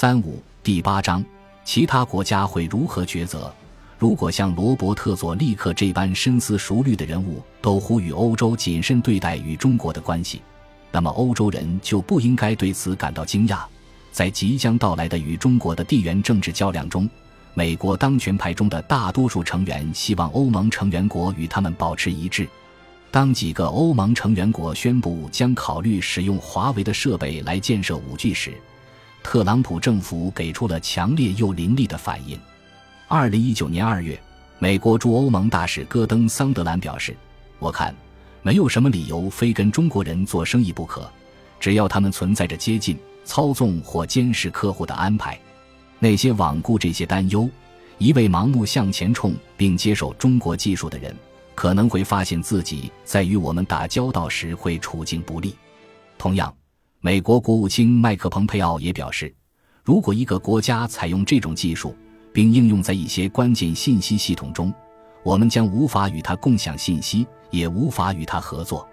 三五第八章，其他国家会如何抉择？如果像罗伯特·佐利克这般深思熟虑的人物都呼吁欧洲谨慎对待与中国的关系，那么欧洲人就不应该对此感到惊讶。在即将到来的与中国的地缘政治较量中，美国当权派中的大多数成员希望欧盟成员国与他们保持一致。当几个欧盟成员国宣布将考虑使用华为的设备来建设五 G 时，特朗普政府给出了强烈又凌厉的反应。二零一九年二月，美国驻欧盟大使戈登·桑德兰表示：“我看，没有什么理由非跟中国人做生意不可，只要他们存在着接近、操纵或监视客户的安排。那些罔顾这些担忧、一味盲目向前冲并接受中国技术的人，可能会发现自己在与我们打交道时会处境不利。”同样。美国国务卿麦克·蓬佩奥也表示，如果一个国家采用这种技术，并应用在一些关键信息系统中，我们将无法与它共享信息，也无法与它合作。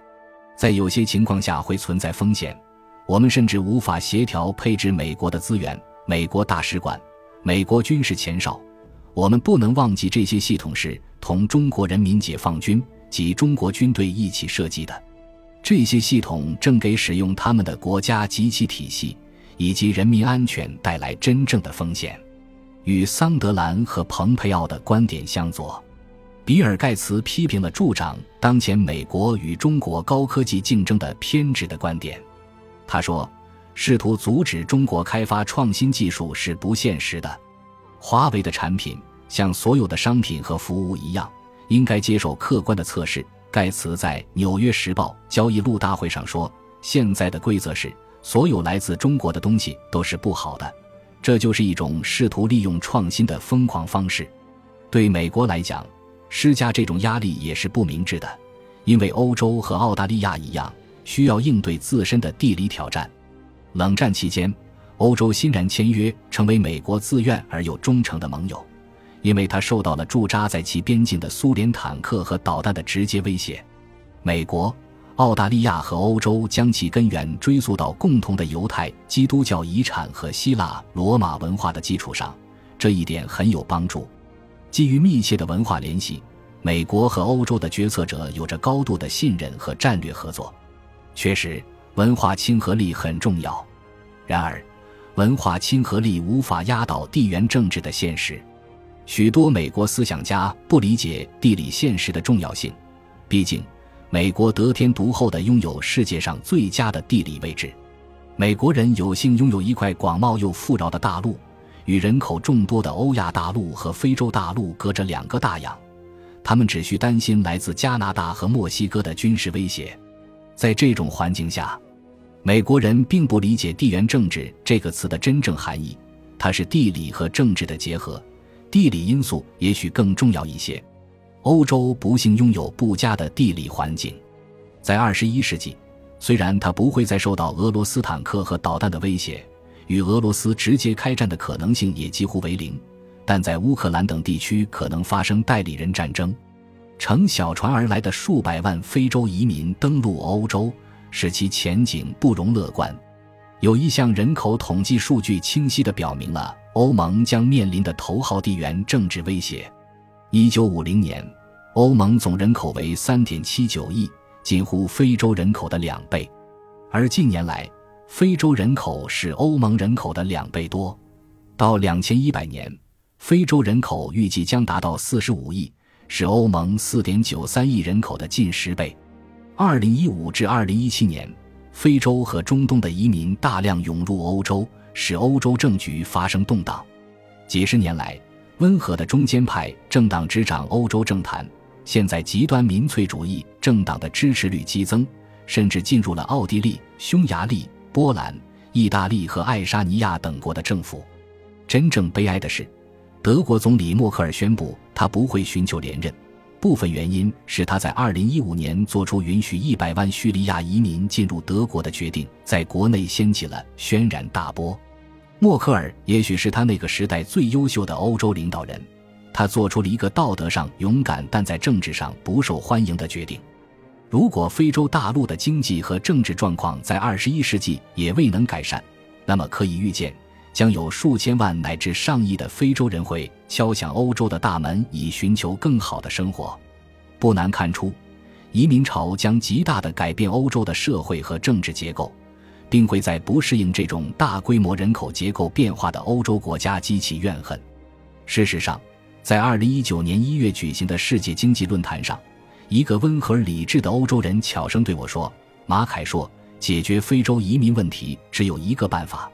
在有些情况下会存在风险，我们甚至无法协调配置美国的资源、美国大使馆、美国军事前哨。我们不能忘记，这些系统是同中国人民解放军及中国军队一起设计的。这些系统正给使用他们的国家及其体系以及人民安全带来真正的风险。与桑德兰和蓬佩奥的观点相左，比尔·盖茨批评了助长当前美国与中国高科技竞争的偏执的观点。他说：“试图阻止中国开发创新技术是不现实的。华为的产品像所有的商品和服务一样，应该接受客观的测试。”盖茨在《纽约时报》交易路大会上说：“现在的规则是，所有来自中国的东西都是不好的。这就是一种试图利用创新的疯狂方式。对美国来讲，施加这种压力也是不明智的，因为欧洲和澳大利亚一样，需要应对自身的地理挑战。冷战期间，欧洲欣然签约，成为美国自愿而又忠诚的盟友。”因为他受到了驻扎在其边境的苏联坦克和导弹的直接威胁，美国、澳大利亚和欧洲将其根源追溯到共同的犹太基督教遗产和希腊罗马文化的基础上，这一点很有帮助。基于密切的文化联系，美国和欧洲的决策者有着高度的信任和战略合作。确实，文化亲和力很重要，然而，文化亲和力无法压倒地缘政治的现实。许多美国思想家不理解地理现实的重要性，毕竟，美国得天独厚的拥有世界上最佳的地理位置。美国人有幸拥有一块广袤又富饶的大陆，与人口众多的欧亚大陆和非洲大陆隔着两个大洋，他们只需担心来自加拿大和墨西哥的军事威胁。在这种环境下，美国人并不理解“地缘政治”这个词的真正含义，它是地理和政治的结合。地理因素也许更重要一些。欧洲不幸拥有不佳的地理环境，在二十一世纪，虽然它不会再受到俄罗斯坦克和导弹的威胁，与俄罗斯直接开战的可能性也几乎为零，但在乌克兰等地区可能发生代理人战争。乘小船而来的数百万非洲移民登陆欧洲，使其前景不容乐观。有一项人口统计数据清晰地表明了欧盟将面临的头号地缘政治威胁。一九五零年，欧盟总人口为三点七九亿，近乎非洲人口的两倍；而近年来，非洲人口是欧盟人口的两倍多。到两千一百年，非洲人口预计将达到四十五亿，是欧盟四点九三亿人口的近十倍。二零一五至二零一七年。非洲和中东的移民大量涌入欧洲，使欧洲政局发生动荡。几十年来，温和的中间派政党执掌欧洲政坛。现在，极端民粹主义政党的支持率激增，甚至进入了奥地利、匈牙利、波兰、意大利和爱沙尼亚等国的政府。真正悲哀的是，德国总理默克尔宣布，他不会寻求连任。部分原因是他在2015年做出允许100万叙利亚移民进入德国的决定，在国内掀起了轩然大波。默克尔也许是他那个时代最优秀的欧洲领导人，他做出了一个道德上勇敢但在政治上不受欢迎的决定。如果非洲大陆的经济和政治状况在21世纪也未能改善，那么可以预见，将有数千万乃至上亿的非洲人会敲响欧洲的大门，以寻求更好的生活。不难看出，移民潮将极大地改变欧洲的社会和政治结构，并会在不适应这种大规模人口结构变化的欧洲国家激起怨恨。事实上，在2019年1月举行的世界经济论坛上，一个温和理智的欧洲人悄声对我说：“马凯说，解决非洲移民问题只有一个办法，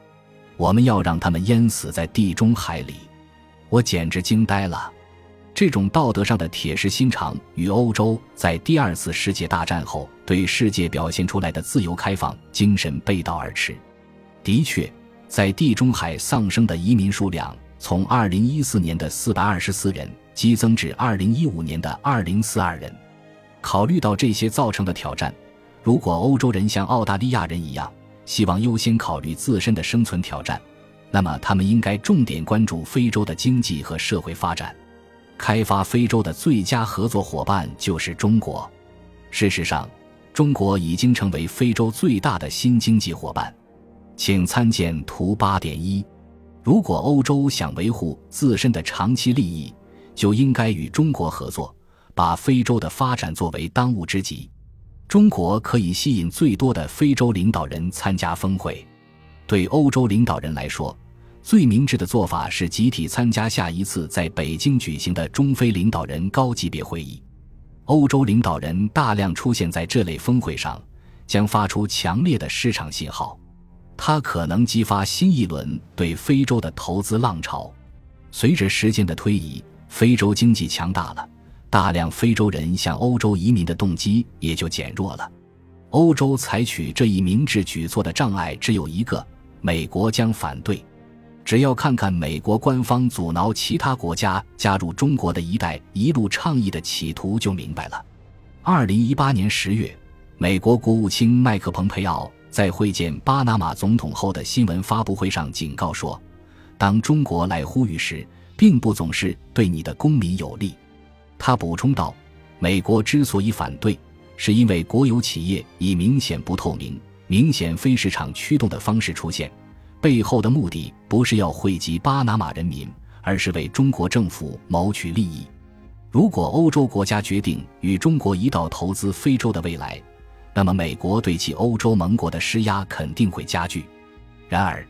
我们要让他们淹死在地中海里。”我简直惊呆了。这种道德上的铁石心肠与欧洲在第二次世界大战后对世界表现出来的自由开放精神背道而驰。的确，在地中海丧生的移民数量从2014年的424人激增至2015年的2042人。考虑到这些造成的挑战，如果欧洲人像澳大利亚人一样希望优先考虑自身的生存挑战，那么他们应该重点关注非洲的经济和社会发展。开发非洲的最佳合作伙伴就是中国。事实上，中国已经成为非洲最大的新经济伙伴。请参见图八点一。如果欧洲想维护自身的长期利益，就应该与中国合作，把非洲的发展作为当务之急。中国可以吸引最多的非洲领导人参加峰会。对欧洲领导人来说，最明智的做法是集体参加下一次在北京举行的中非领导人高级别会议。欧洲领导人大量出现在这类峰会上，将发出强烈的市场信号，它可能激发新一轮对非洲的投资浪潮。随着时间的推移，非洲经济强大了，大量非洲人向欧洲移民的动机也就减弱了。欧洲采取这一明智举措的障碍只有一个：美国将反对。只要看看美国官方阻挠其他国家加入中国的一带一路倡议的企图，就明白了。二零一八年十月，美国国务卿麦克蓬佩奥在会见巴拿马总统后的新闻发布会上警告说：“当中国来呼吁时，并不总是对你的公民有利。”他补充道：“美国之所以反对，是因为国有企业以明显不透明、明显非市场驱动的方式出现。”背后的目的不是要惠及巴拿马人民，而是为中国政府谋取利益。如果欧洲国家决定与中国一道投资非洲的未来，那么美国对其欧洲盟国的施压肯定会加剧。然而，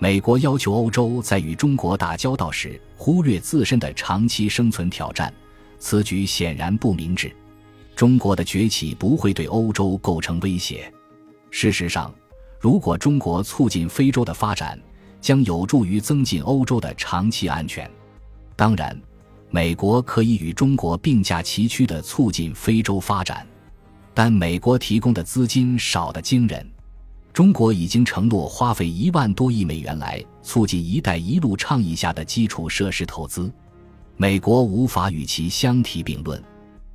美国要求欧洲在与中国打交道时忽略自身的长期生存挑战，此举显然不明智。中国的崛起不会对欧洲构成威胁。事实上。如果中国促进非洲的发展，将有助于增进欧洲的长期安全。当然，美国可以与中国并驾齐驱地促进非洲发展，但美国提供的资金少得惊人。中国已经承诺花费一万多亿美元来促进“一带一路”倡议下的基础设施投资，美国无法与其相提并论。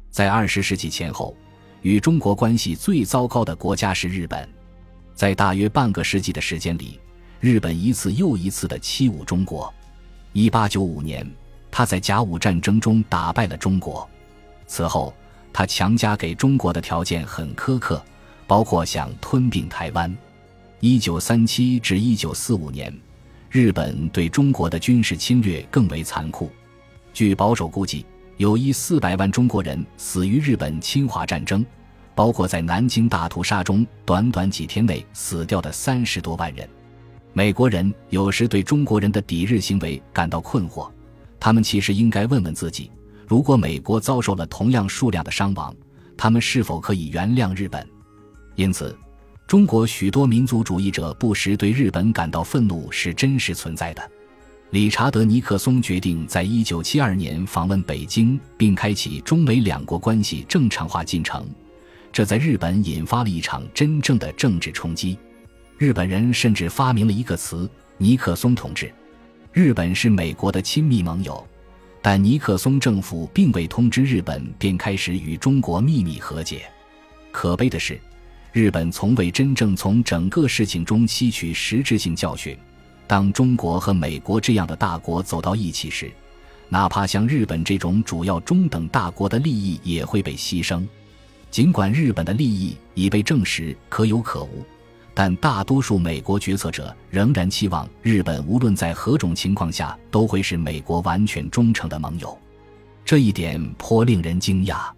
在二十世纪前后，与中国关系最糟糕的国家是日本。在大约半个世纪的时间里，日本一次又一次的欺侮中国。一八九五年，他在甲午战争中打败了中国。此后，他强加给中国的条件很苛刻，包括想吞并台湾。一九三七至一九四五年，日本对中国的军事侵略更为残酷。据保守估计，有一四百万中国人死于日本侵华战争。包括在南京大屠杀中短短几天内死掉的三十多万人，美国人有时对中国人的抵日行为感到困惑，他们其实应该问问自己：如果美国遭受了同样数量的伤亡，他们是否可以原谅日本？因此，中国许多民族主义者不时对日本感到愤怒是真实存在的。理查德·尼克松决定在一九七二年访问北京，并开启中美两国关系正常化进程。这在日本引发了一场真正的政治冲击，日本人甚至发明了一个词“尼克松同志”。日本是美国的亲密盟友，但尼克松政府并未通知日本便开始与中国秘密和解。可悲的是，日本从未真正从整个事情中吸取实质性教训。当中国和美国这样的大国走到一起时，哪怕像日本这种主要中等大国的利益也会被牺牲。尽管日本的利益已被证实可有可无，但大多数美国决策者仍然期望日本无论在何种情况下都会是美国完全忠诚的盟友，这一点颇令人惊讶。